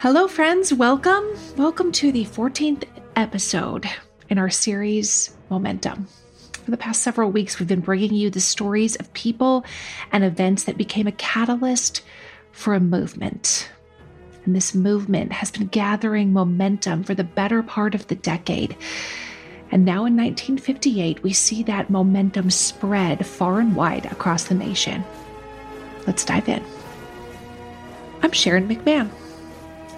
Hello, friends. Welcome. Welcome to the 14th episode in our series, Momentum. For the past several weeks, we've been bringing you the stories of people and events that became a catalyst for a movement. And this movement has been gathering momentum for the better part of the decade. And now in 1958, we see that momentum spread far and wide across the nation. Let's dive in. I'm Sharon McMahon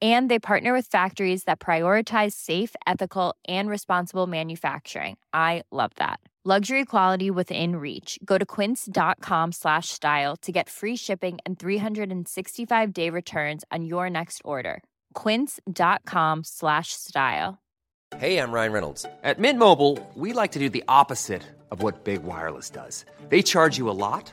and they partner with factories that prioritize safe ethical and responsible manufacturing. I love that. Luxury quality within reach. Go to quince.com slash style to get free shipping and 365 day returns on your next order. quince.com slash style. Hey i'm ryan reynolds. At mint mobile we like to do the opposite of what big wireless does. They charge you a lot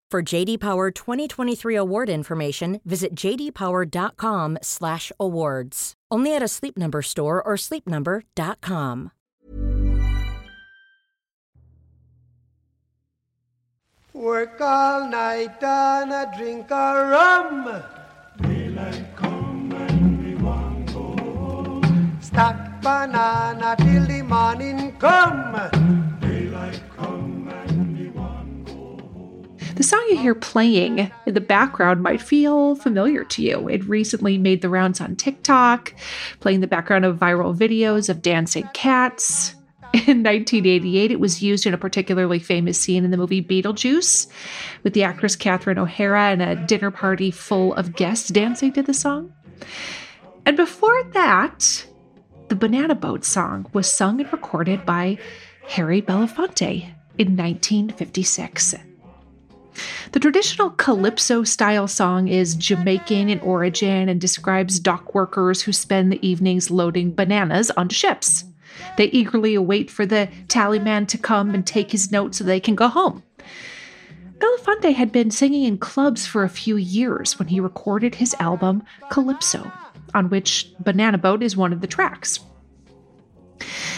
For JD Power 2023 award information, visit jdpower.com/awards. Only at a Sleep Number store or sleepnumber.com. Work all night and a drink a rum. Daylight come and we want go home. Stack banana till the morning come. The song you hear playing in the background might feel familiar to you. It recently made the rounds on TikTok, playing the background of viral videos of dancing cats. In 1988, it was used in a particularly famous scene in the movie Beetlejuice, with the actress Catherine O'Hara and a dinner party full of guests dancing to the song. And before that, the Banana Boat song was sung and recorded by Harry Belafonte in 1956. The traditional calypso style song is Jamaican in origin and describes dock workers who spend the evenings loading bananas onto ships. They eagerly await for the tallyman to come and take his note so they can go home. Belafonte had been singing in clubs for a few years when he recorded his album Calypso, on which Banana Boat is one of the tracks.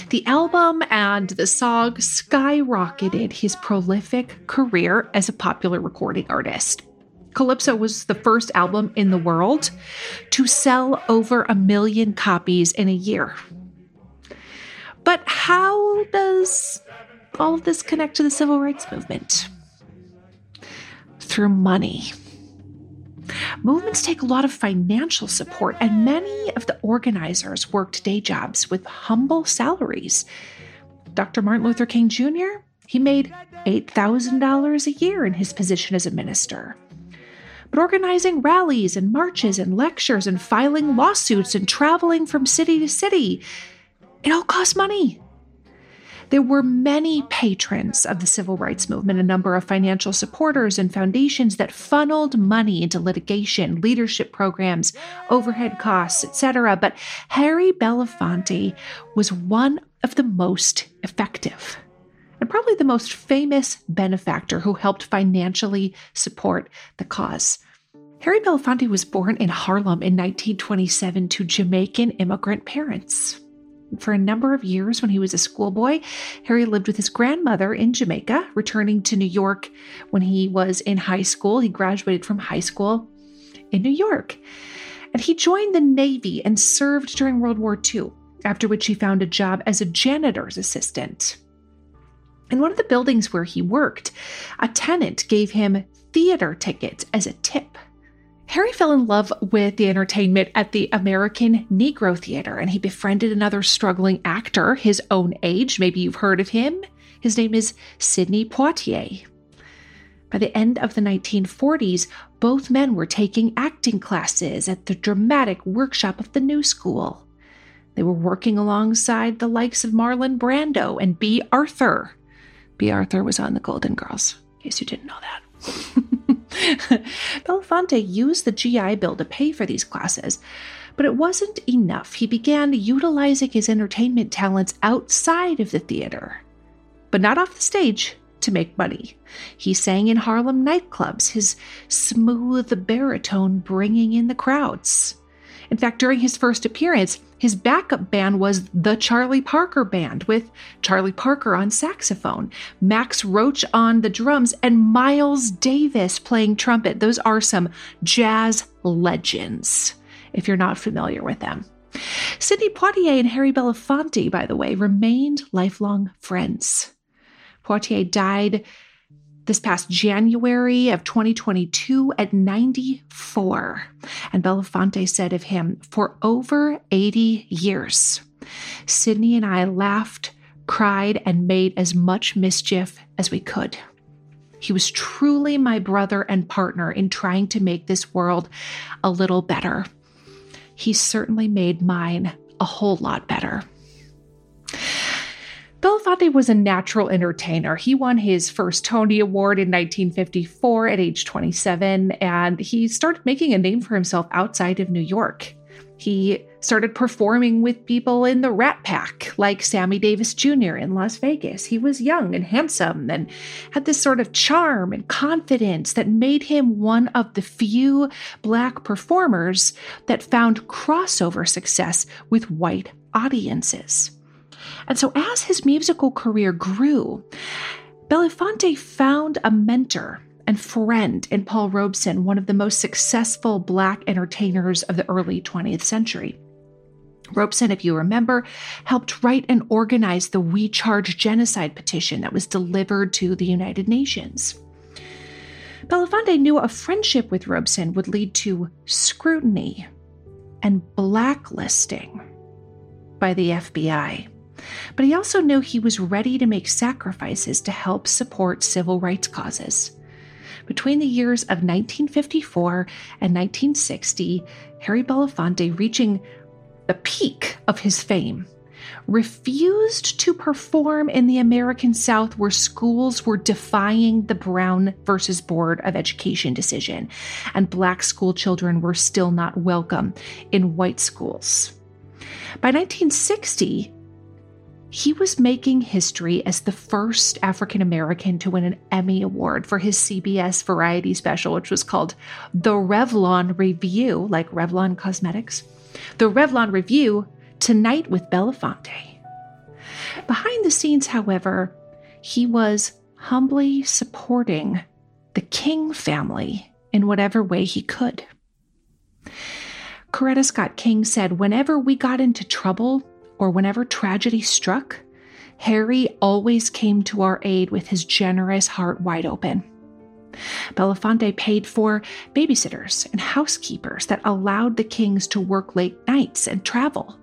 The album and the song skyrocketed his prolific career as a popular recording artist. Calypso was the first album in the world to sell over a million copies in a year. But how does all of this connect to the civil rights movement? Through money. Movements take a lot of financial support, and many of the organizers worked day jobs with humble salaries. Dr. Martin Luther King Jr., he made $8,000 a year in his position as a minister. But organizing rallies and marches and lectures and filing lawsuits and traveling from city to city, it all costs money. There were many patrons of the civil rights movement, a number of financial supporters and foundations that funneled money into litigation, leadership programs, overhead costs, etc. But Harry Belafonte was one of the most effective and probably the most famous benefactor who helped financially support the cause. Harry Belafonte was born in Harlem in 1927 to Jamaican immigrant parents. For a number of years when he was a schoolboy, Harry lived with his grandmother in Jamaica, returning to New York when he was in high school. He graduated from high school in New York. And he joined the Navy and served during World War II, after which he found a job as a janitor's assistant. In one of the buildings where he worked, a tenant gave him theater tickets as a tip. Harry fell in love with the entertainment at the American Negro Theater and he befriended another struggling actor his own age. Maybe you've heard of him. His name is Sidney Poitier. By the end of the 1940s, both men were taking acting classes at the dramatic workshop of the New School. They were working alongside the likes of Marlon Brando and Bea Arthur. Bea Arthur was on the Golden Girls, in case you didn't know that. Belafonte used the GI Bill to pay for these classes, but it wasn't enough. He began utilizing his entertainment talents outside of the theater, but not off the stage to make money. He sang in Harlem nightclubs, his smooth baritone bringing in the crowds. In fact, during his first appearance, his backup band was the Charlie Parker Band with Charlie Parker on saxophone, Max Roach on the drums, and Miles Davis playing trumpet. Those are some jazz legends, if you're not familiar with them. Sidney Poitier and Harry Belafonte, by the way, remained lifelong friends. Poitier died this past January of 2022 at 94. And Belafonte said of him, for over 80 years, Sidney and I laughed, cried, and made as much mischief as we could. He was truly my brother and partner in trying to make this world a little better. He certainly made mine a whole lot better. Belafonte was a natural entertainer. He won his first Tony Award in 1954 at age 27, and he started making a name for himself outside of New York. He started performing with people in the Rat Pack, like Sammy Davis Jr. in Las Vegas. He was young and handsome and had this sort of charm and confidence that made him one of the few black performers that found crossover success with white audiences. And so, as his musical career grew, Belafonte found a mentor and friend in Paul Robeson, one of the most successful Black entertainers of the early 20th century. Robeson, if you remember, helped write and organize the We Charge Genocide petition that was delivered to the United Nations. Belafonte knew a friendship with Robeson would lead to scrutiny and blacklisting by the FBI. But he also knew he was ready to make sacrifices to help support civil rights causes. Between the years of 1954 and 1960, Harry Belafonte, reaching the peak of his fame, refused to perform in the American South where schools were defying the Brown versus Board of Education decision, and black school children were still not welcome in white schools. By 1960, he was making history as the first African American to win an Emmy Award for his CBS variety special, which was called The Revlon Revue, like Revlon Cosmetics. The Revlon Revue, Tonight with Belafonte. Behind the scenes, however, he was humbly supporting the King family in whatever way he could. Coretta Scott King said, Whenever we got into trouble, or whenever tragedy struck, Harry always came to our aid with his generous heart wide open. Belafonte paid for babysitters and housekeepers that allowed the Kings to work late nights and travel.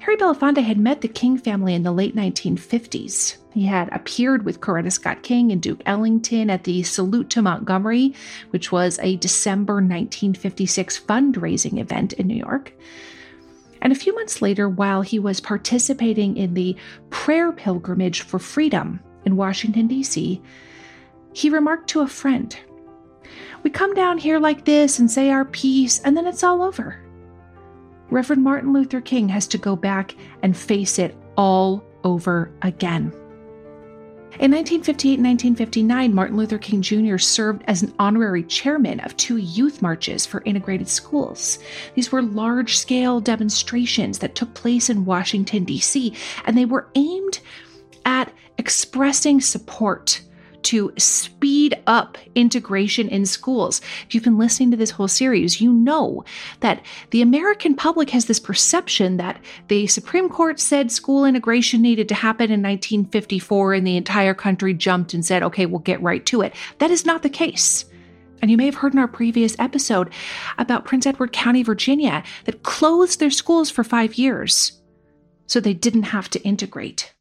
Harry Belafonte had met the King family in the late 1950s. He had appeared with Coretta Scott King and Duke Ellington at the Salute to Montgomery, which was a December 1956 fundraising event in New York. And a few months later, while he was participating in the prayer pilgrimage for freedom in Washington, D.C., he remarked to a friend, We come down here like this and say our piece, and then it's all over. Reverend Martin Luther King has to go back and face it all over again. In 1958 and 1959, Martin Luther King Jr. served as an honorary chairman of two youth marches for integrated schools. These were large scale demonstrations that took place in Washington, D.C., and they were aimed at expressing support to speed up integration in schools. If you've been listening to this whole series, you know that the American public has this perception that the Supreme Court said school integration needed to happen in 1954 and the entire country jumped and said, okay, we'll get right to it. That is not the case. And you may have heard in our previous episode about Prince Edward County, Virginia, that closed their schools for five years so they didn't have to integrate.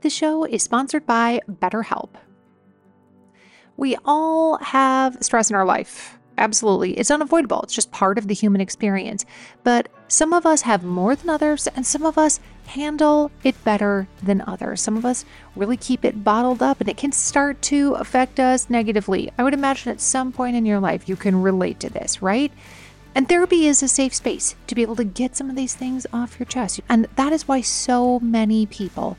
The show is sponsored by BetterHelp. We all have stress in our life. Absolutely. It's unavoidable. It's just part of the human experience. But some of us have more than others, and some of us handle it better than others. Some of us really keep it bottled up, and it can start to affect us negatively. I would imagine at some point in your life you can relate to this, right? And therapy is a safe space to be able to get some of these things off your chest. And that is why so many people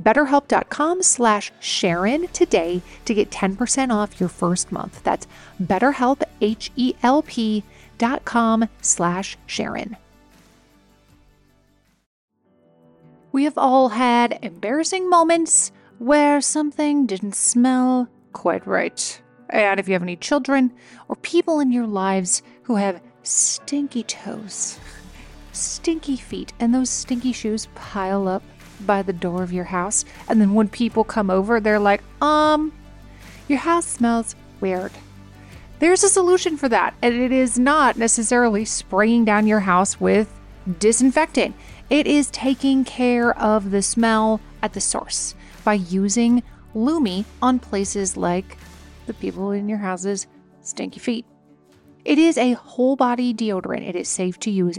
betterhelp.com slash Sharon today to get 10% off your first month. That's betterhelp, H-E-L-P dot com slash Sharon. We have all had embarrassing moments where something didn't smell quite right. And if you have any children or people in your lives who have stinky toes, stinky feet, and those stinky shoes pile up by the door of your house, and then when people come over, they're like, um, your house smells weird. There's a solution for that, and it is not necessarily spraying down your house with disinfectant. It is taking care of the smell at the source by using Lume on places like the people in your house's stinky feet. It is a whole body deodorant. It is safe to use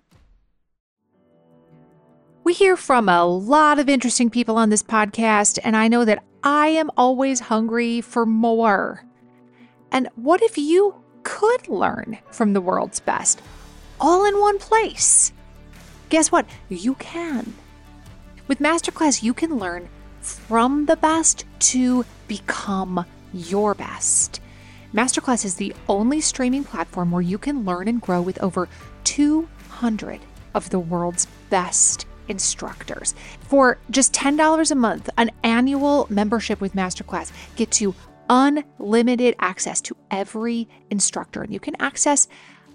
We hear from a lot of interesting people on this podcast, and I know that I am always hungry for more. And what if you could learn from the world's best all in one place? Guess what? You can. With Masterclass, you can learn from the best to become your best. Masterclass is the only streaming platform where you can learn and grow with over 200 of the world's best instructors. For just $10 a month, an annual membership with Masterclass gets you unlimited access to every instructor. And you can access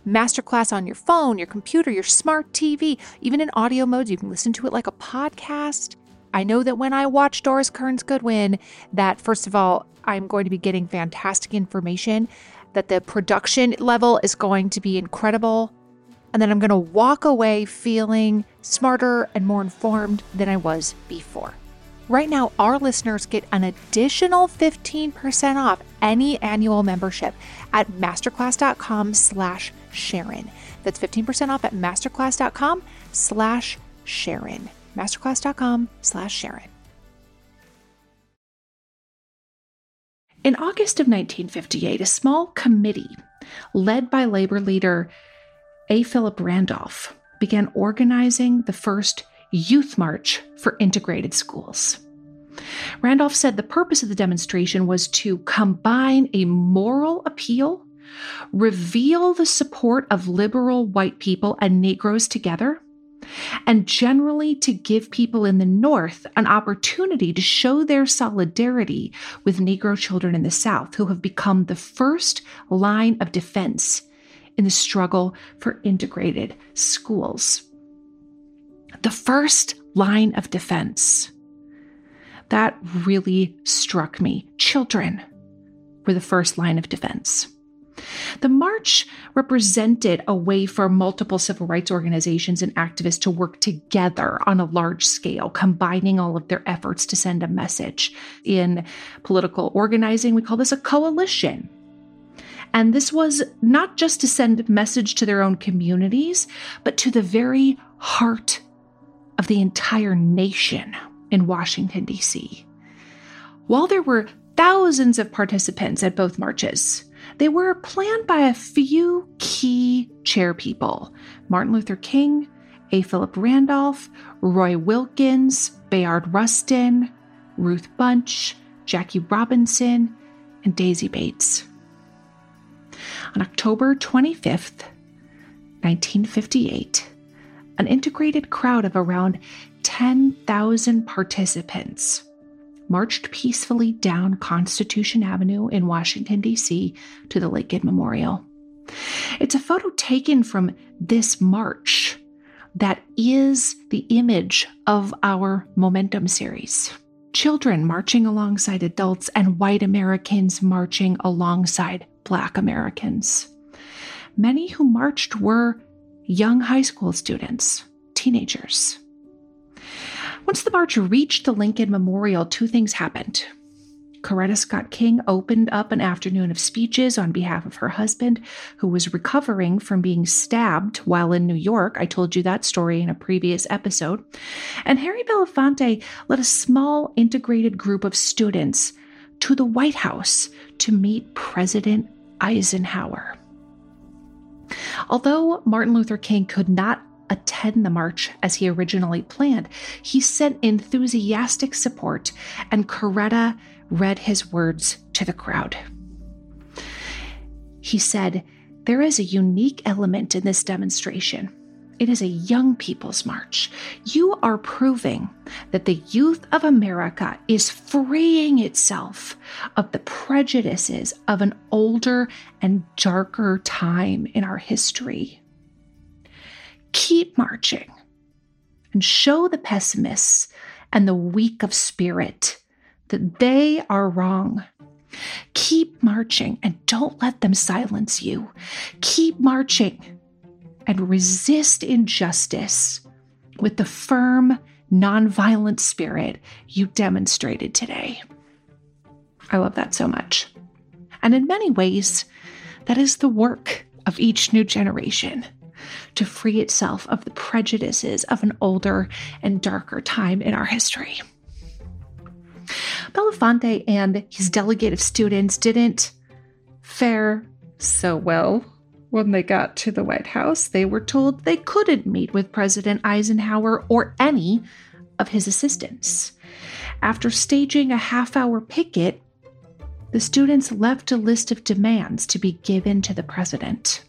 Masterclass on your phone, your computer, your smart TV, even in audio modes. You can listen to it like a podcast. I know that when I watch Doris Kearns Goodwin, that first of all, I'm going to be getting fantastic information, that the production level is going to be incredible, and then I'm going to walk away feeling smarter and more informed than I was before. Right now, our listeners get an additional 15% off any annual membership at masterclass.com slash Sharon. That's 15% off at masterclass.com slash Sharon. Masterclass.com slash Sharon. In August of 1958, a small committee led by labor leader A. Philip Randolph began organizing the first youth march for integrated schools. Randolph said the purpose of the demonstration was to combine a moral appeal, reveal the support of liberal white people and Negroes together, and generally to give people in the North an opportunity to show their solidarity with Negro children in the South who have become the first line of defense in the struggle for integrated schools. The first line of defense. That really struck me. Children were the first line of defense. The march represented a way for multiple civil rights organizations and activists to work together on a large scale, combining all of their efforts to send a message. In political organizing, we call this a coalition. And this was not just to send a message to their own communities, but to the very heart of the entire nation in Washington, D.C. While there were thousands of participants at both marches, they were planned by a few key chair people Martin Luther King, A. Philip Randolph, Roy Wilkins, Bayard Rustin, Ruth Bunche, Jackie Robinson, and Daisy Bates. On October 25th, 1958, an integrated crowd of around 10,000 participants marched peacefully down Constitution Avenue in Washington, D.C. to the Lincoln Memorial. It's a photo taken from this march that is the image of our Momentum series. Children marching alongside adults and white Americans marching alongside black Americans. Many who marched were young high school students, teenagers. Once the march reached the Lincoln Memorial, two things happened. Coretta Scott King opened up an afternoon of speeches on behalf of her husband, who was recovering from being stabbed while in New York. I told you that story in a previous episode. And Harry Belafonte led a small integrated group of students to the White House to meet President Eisenhower. Although Martin Luther King could not attend the march as he originally planned. He sent enthusiastic support, and Coretta read his words to the crowd. He said, There is a unique element in this demonstration. It is a young people's march. You are proving that the youth of America is freeing itself of the prejudices of an older and darker time in our history keep marching and show the pessimists and the weak of spirit that they are wrong. Keep marching and don't let them silence you. Keep marching and resist injustice with the firm, nonviolent spirit you demonstrated today. I love that so much. And in many ways, that is the work of each new generation to free itself of the prejudices of an older and darker time in our history. Belafonte and his delegate of students didn't fare so well when they got to the White House. They were told they couldn't meet with President Eisenhower or any of his assistants. After staging a half hour picket, the students left a list of demands to be given to the president.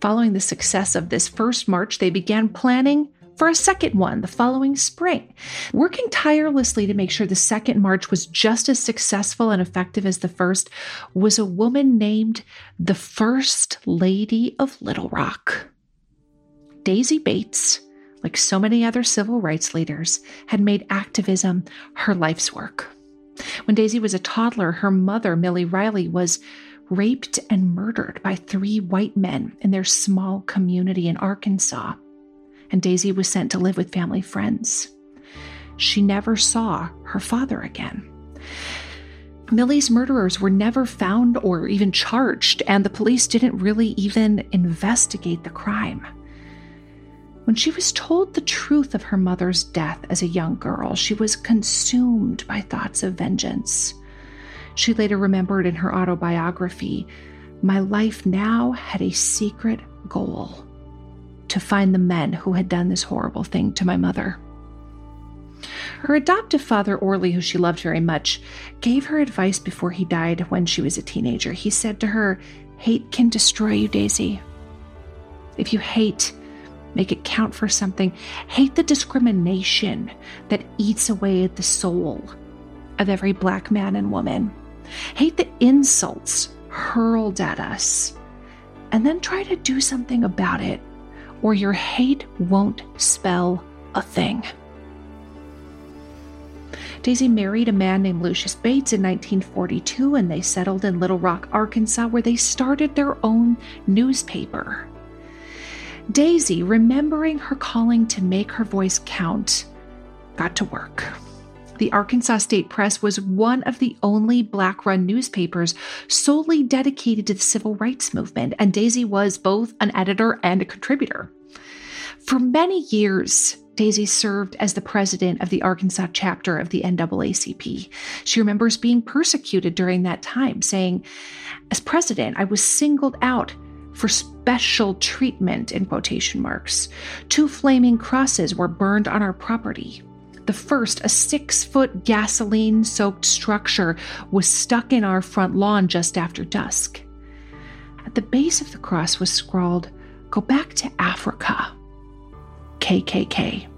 Following the success of this first march, they began planning for a second one the following spring, working tirelessly to make sure the second march was just as successful and effective as the first, was a woman named the First Lady of Little Rock. Daisy Bates, like so many other civil rights leaders, had made activism her life's work. When Daisy was a toddler, her mother, Millie Riley, was raped and murdered by three white men in their small community in Arkansas, and Daisy was sent to live with family friends. She never saw her father again. Millie's murderers were never found or even charged, and the police didn't really even investigate the crime. When she was told the truth of her mother's death as a young girl, she was consumed by thoughts of vengeance. She later remembered in her autobiography My life now had a secret goal to find the men who had done this horrible thing to my mother. Her adoptive father, Orley, who she loved very much, gave her advice before he died when she was a teenager. He said to her, Hate can destroy you, Daisy. If you hate, make it count for something. Hate the discrimination that eats away at the soul of every black man and woman. Hate the insults hurled at us. And then try to do something about it, or your hate won't spell a thing. Daisy married a man named Lucius Bates in 1942, and they settled in Little Rock, Arkansas, where they started their own newspaper. Daisy, remembering her calling to make her voice count, got to work. The Arkansas State Press was one of the only black run newspapers solely dedicated to the civil rights movement, and Daisy was both an editor and a contributor. For many years, Daisy served as the president of the Arkansas chapter of the NAACP. She remembers being persecuted during that time, saying, As president, I was singled out for special treatment in quotation marks. Two flaming crosses were burned on our property. The first, a six foot gasoline soaked structure, was stuck in our front lawn just after dusk. At the base of the cross was scrawled, Go back to Africa. KKK.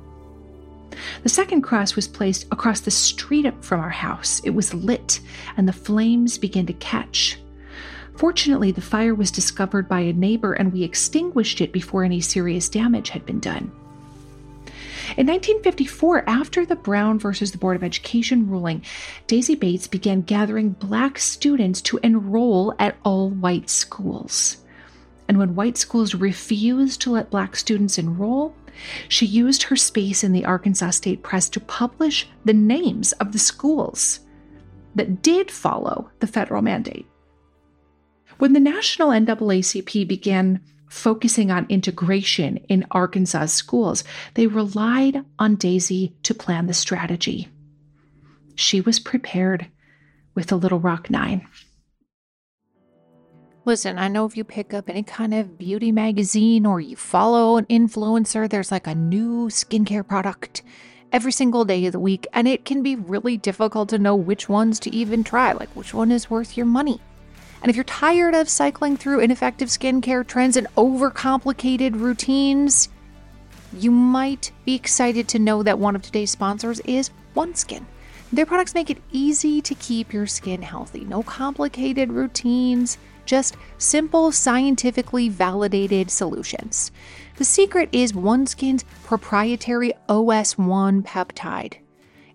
The second cross was placed across the street from our house. It was lit, and the flames began to catch. Fortunately, the fire was discovered by a neighbor, and we extinguished it before any serious damage had been done. In 1954, after the Brown versus the Board of Education ruling, Daisy Bates began gathering black students to enroll at all white schools. And when white schools refused to let black students enroll, she used her space in the Arkansas State Press to publish the names of the schools that did follow the federal mandate. When the national NAACP began focusing on integration in Arkansas schools, they relied on Daisy to plan the strategy. She was prepared with the Little Rock Nine. Listen, I know if you pick up any kind of beauty magazine or you follow an influencer, there's like a new skincare product every single day of the week, and it can be really difficult to know which ones to even try, like which one is worth your money. And if you're tired of cycling through ineffective skincare trends and overcomplicated routines, you might be excited to know that one of today's sponsors is OneSkin. Their products make it easy to keep your skin healthy. No complicated routines, just simple, scientifically validated solutions. The secret is OneSkin's proprietary OS1 peptide.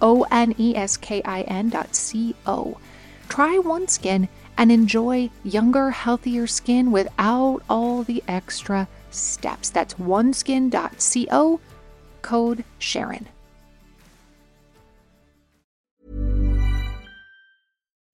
O N E S K I N dot C O. Try OneSkin and enjoy younger, healthier skin without all the extra steps. That's oneskin.co, code Sharon.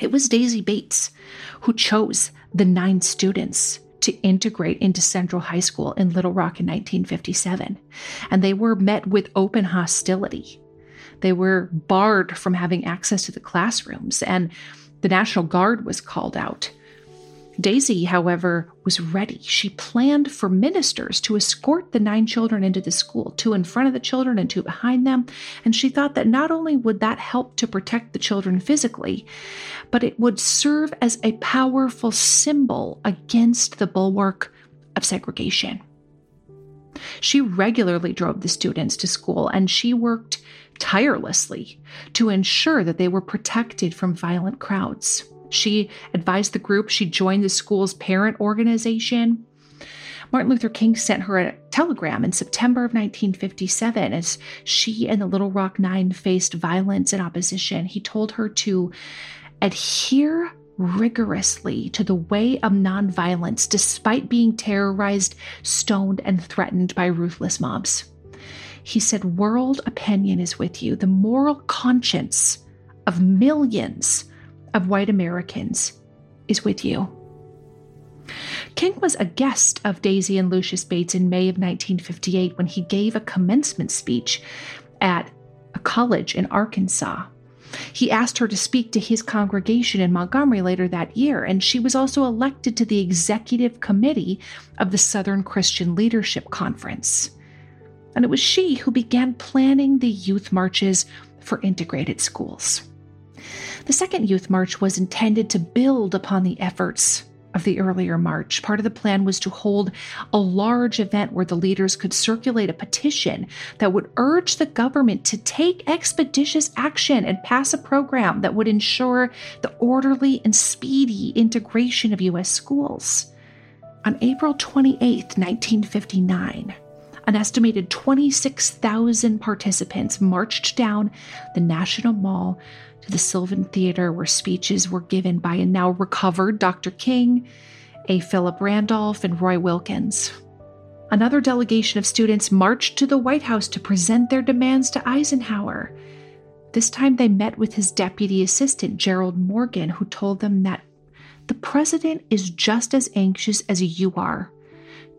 It was Daisy Bates who chose the nine students to integrate into Central High School in Little Rock in 1957, and they were met with open hostility. They were barred from having access to the classrooms, and the National Guard was called out. Daisy, however, was ready. She planned for ministers to escort the nine children into the school, two in front of the children and two behind them. And she thought that not only would that help to protect the children physically, but it would serve as a powerful symbol against the bulwark of segregation. She regularly drove the students to school and she worked tirelessly to ensure that they were protected from violent crowds. She advised the group. She joined the school's parent organization. Martin Luther King sent her a telegram in September of 1957 as she and the Little Rock Nine faced violence and opposition. He told her to adhere rigorously to the way of nonviolence despite being terrorized, stoned, and threatened by ruthless mobs. He said, World opinion is with you. The moral conscience of millions of white Americans is with you. King was a guest of Daisy and Lucius Bates in May of 1958 when he gave a commencement speech at a college in Arkansas. He asked her to speak to his congregation in Montgomery later that year, and she was also elected to the executive committee of the Southern Christian Leadership Conference. And it was she who began planning the youth marches for integrated schools. The second youth march was intended to build upon the efforts of the earlier march. Part of the plan was to hold a large event where the leaders could circulate a petition that would urge the government to take expeditious action and pass a program that would ensure the orderly and speedy integration of U.S. schools. On April 28, 1959, an estimated 26,000 participants marched down the National Mall to the Sylvan Theater, where speeches were given by a now recovered Dr. King, A. Philip Randolph, and Roy Wilkins. Another delegation of students marched to the White House to present their demands to Eisenhower. This time they met with his deputy assistant, Gerald Morgan, who told them that the president is just as anxious as you are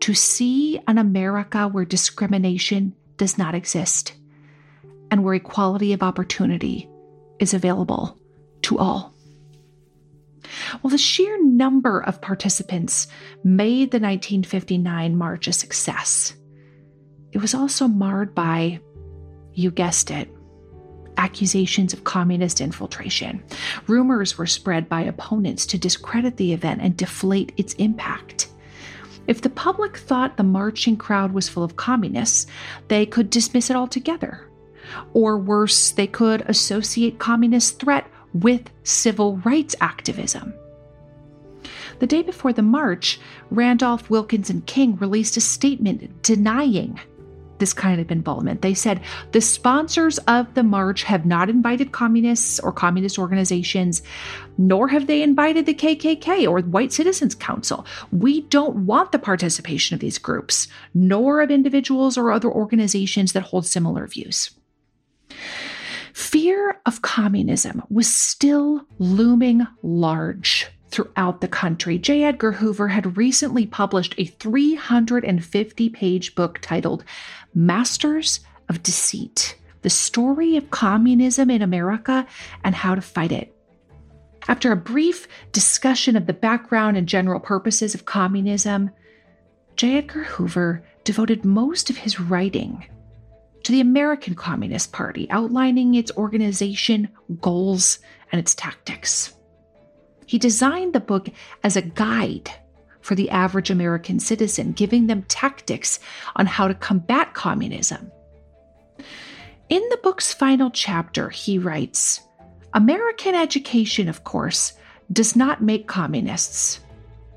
to see an America where discrimination does not exist and where equality of opportunity is available to all. Well, the sheer number of participants made the 1959 march a success. It was also marred by, you guessed it, accusations of communist infiltration. Rumors were spread by opponents to discredit the event and deflate its impact. If the public thought the marching crowd was full of communists, they could dismiss it altogether. Or worse, they could associate communist threat with civil rights activism. The day before the march, Randolph, Wilkins, and King released a statement denying this kind of involvement. They said the sponsors of the march have not invited communists or communist organizations, nor have they invited the KKK or White Citizens Council. We don't want the participation of these groups, nor of individuals or other organizations that hold similar views. Fear of communism was still looming large throughout the country. J. Edgar Hoover had recently published a 350 page book titled Masters of Deceit The Story of Communism in America and How to Fight It. After a brief discussion of the background and general purposes of communism, J. Edgar Hoover devoted most of his writing to the American Communist Party, outlining its organization, goals, and its tactics. He designed the book as a guide for the average American citizen, giving them tactics on how to combat communism. In the book's final chapter, he writes American education, of course, does not make communists.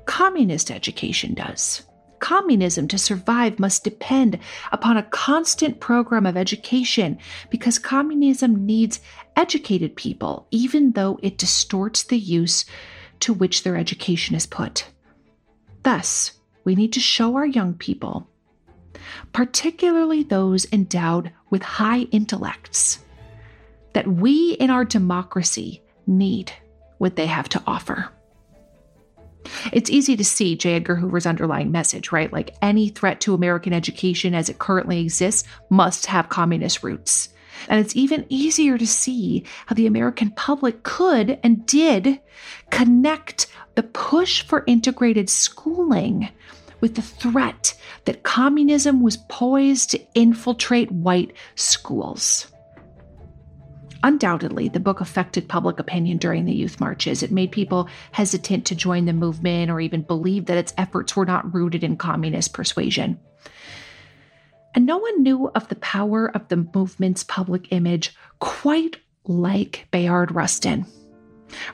Communist education does. Communism to survive must depend upon a constant program of education because communism needs educated people, even though it distorts the use to which their education is put. Thus, we need to show our young people, particularly those endowed with high intellects, that we in our democracy need what they have to offer. It's easy to see J. Edgar Hoover's underlying message, right? Like any threat to American education as it currently exists must have communist roots. And it's even easier to see how the American public could and did connect the push for integrated schooling with the threat that communism was poised to infiltrate white schools. Undoubtedly, the book affected public opinion during the youth marches. It made people hesitant to join the movement or even believe that its efforts were not rooted in communist persuasion. And no one knew of the power of the movement's public image quite like Bayard Rustin.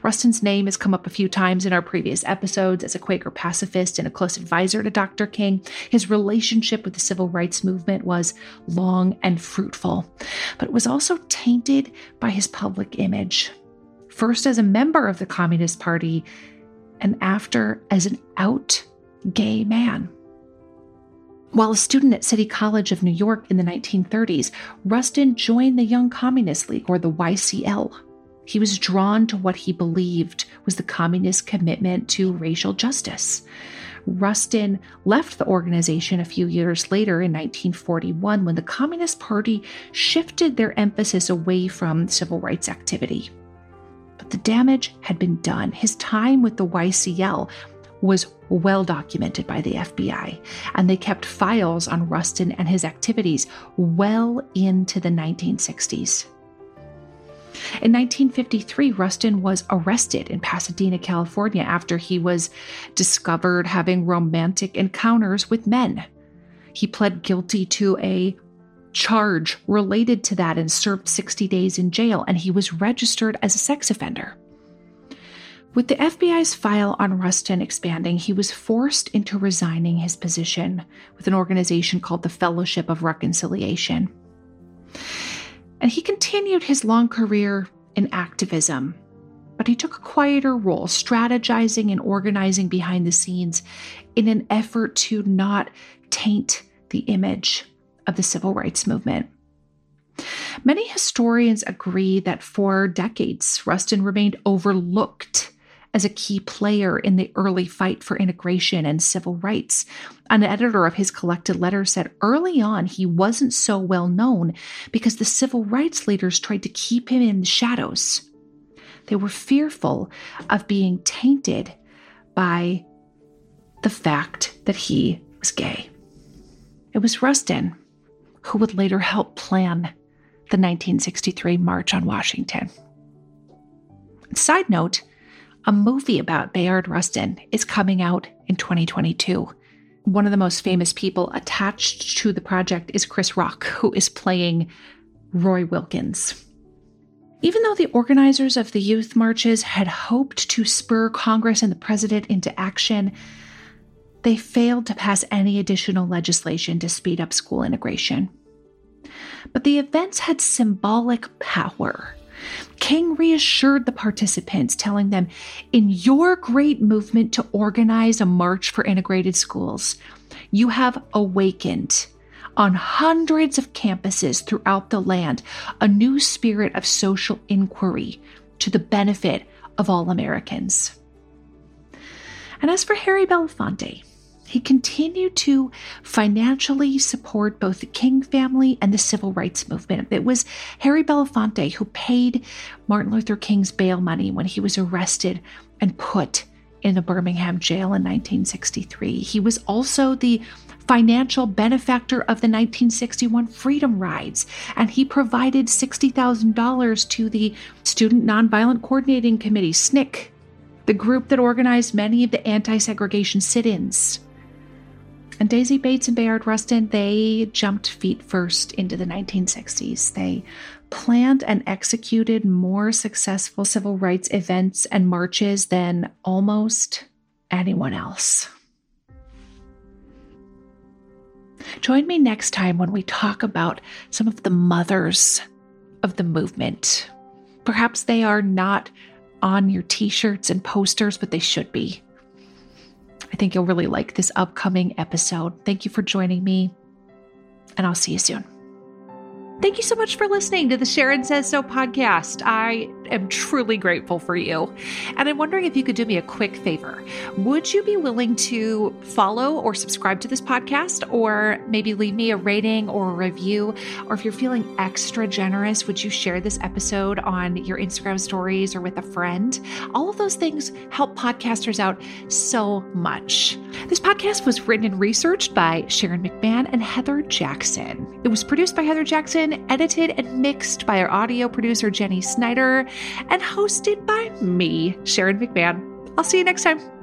Rustin's name has come up a few times in our previous episodes as a Quaker pacifist and a close advisor to Dr. King. His relationship with the civil rights movement was long and fruitful, but it was also tainted by his public image. First, as a member of the Communist Party, and after as an out gay man. While a student at City College of New York in the 1930s, Rustin joined the Young Communist League, or the YCL. He was drawn to what he believed was the communist commitment to racial justice. Rustin left the organization a few years later in 1941 when the Communist Party shifted their emphasis away from civil rights activity. But the damage had been done. His time with the YCL was well documented by the FBI, and they kept files on Rustin and his activities well into the 1960s. In 1953, Rustin was arrested in Pasadena, California, after he was discovered having romantic encounters with men. He pled guilty to a charge related to that and served 60 days in jail, and he was registered as a sex offender. With the FBI's file on Rustin expanding, he was forced into resigning his position with an organization called the Fellowship of Reconciliation. And he continued his long career in activism, but he took a quieter role, strategizing and organizing behind the scenes in an effort to not taint the image of the civil rights movement. Many historians agree that for decades, Rustin remained overlooked as a key player in the early fight for integration and civil rights. An editor of his collected letters said early on he wasn't so well known because the civil rights leaders tried to keep him in the shadows. They were fearful of being tainted by the fact that he was gay. It was Rustin who would later help plan the 1963 March on Washington. Side note, a movie about Bayard Rustin is coming out in 2022. One of the most famous people attached to the project is Chris Rock, who is playing Roy Wilkins. Even though the organizers of the youth marches had hoped to spur Congress and the president into action, they failed to pass any additional legislation to speed up school integration. But the events had symbolic power. King reassured the participants, telling them, In your great movement to organize a march for integrated schools, you have awakened on hundreds of campuses throughout the land a new spirit of social inquiry to the benefit of all Americans. And as for Harry Belafonte, he continued to financially support both the King family and the civil rights movement. It was Harry Belafonte who paid Martin Luther King's bail money when he was arrested and put in the Birmingham jail in 1963. He was also the financial benefactor of the 1961 Freedom Rides, and he provided $60,000 to the Student Nonviolent Coordinating Committee, SNCC, the group that organized many of the anti segregation sit ins. And Daisy Bates and Bayard Rustin, they jumped feet first into the 1960s. They planned and executed more successful civil rights events and marches than almost anyone else. Join me next time when we talk about some of the mothers of the movement. Perhaps they are not on your t shirts and posters, but they should be. I think you'll really like this upcoming episode. Thank you for joining me, and I'll see you soon. Thank you so much for listening to the Sharon Says So podcast. I am truly grateful for you. And I'm wondering if you could do me a quick favor. Would you be willing to follow or subscribe to this podcast, or maybe leave me a rating or a review? Or if you're feeling extra generous, would you share this episode on your Instagram stories or with a friend? All of those things help podcasters out so much. This podcast was written and researched by Sharon McMahon and Heather Jackson. It was produced by Heather Jackson edited and mixed by our audio producer, Jenny Snyder, and hosted by me, Sharon McMahon. I'll see you next time.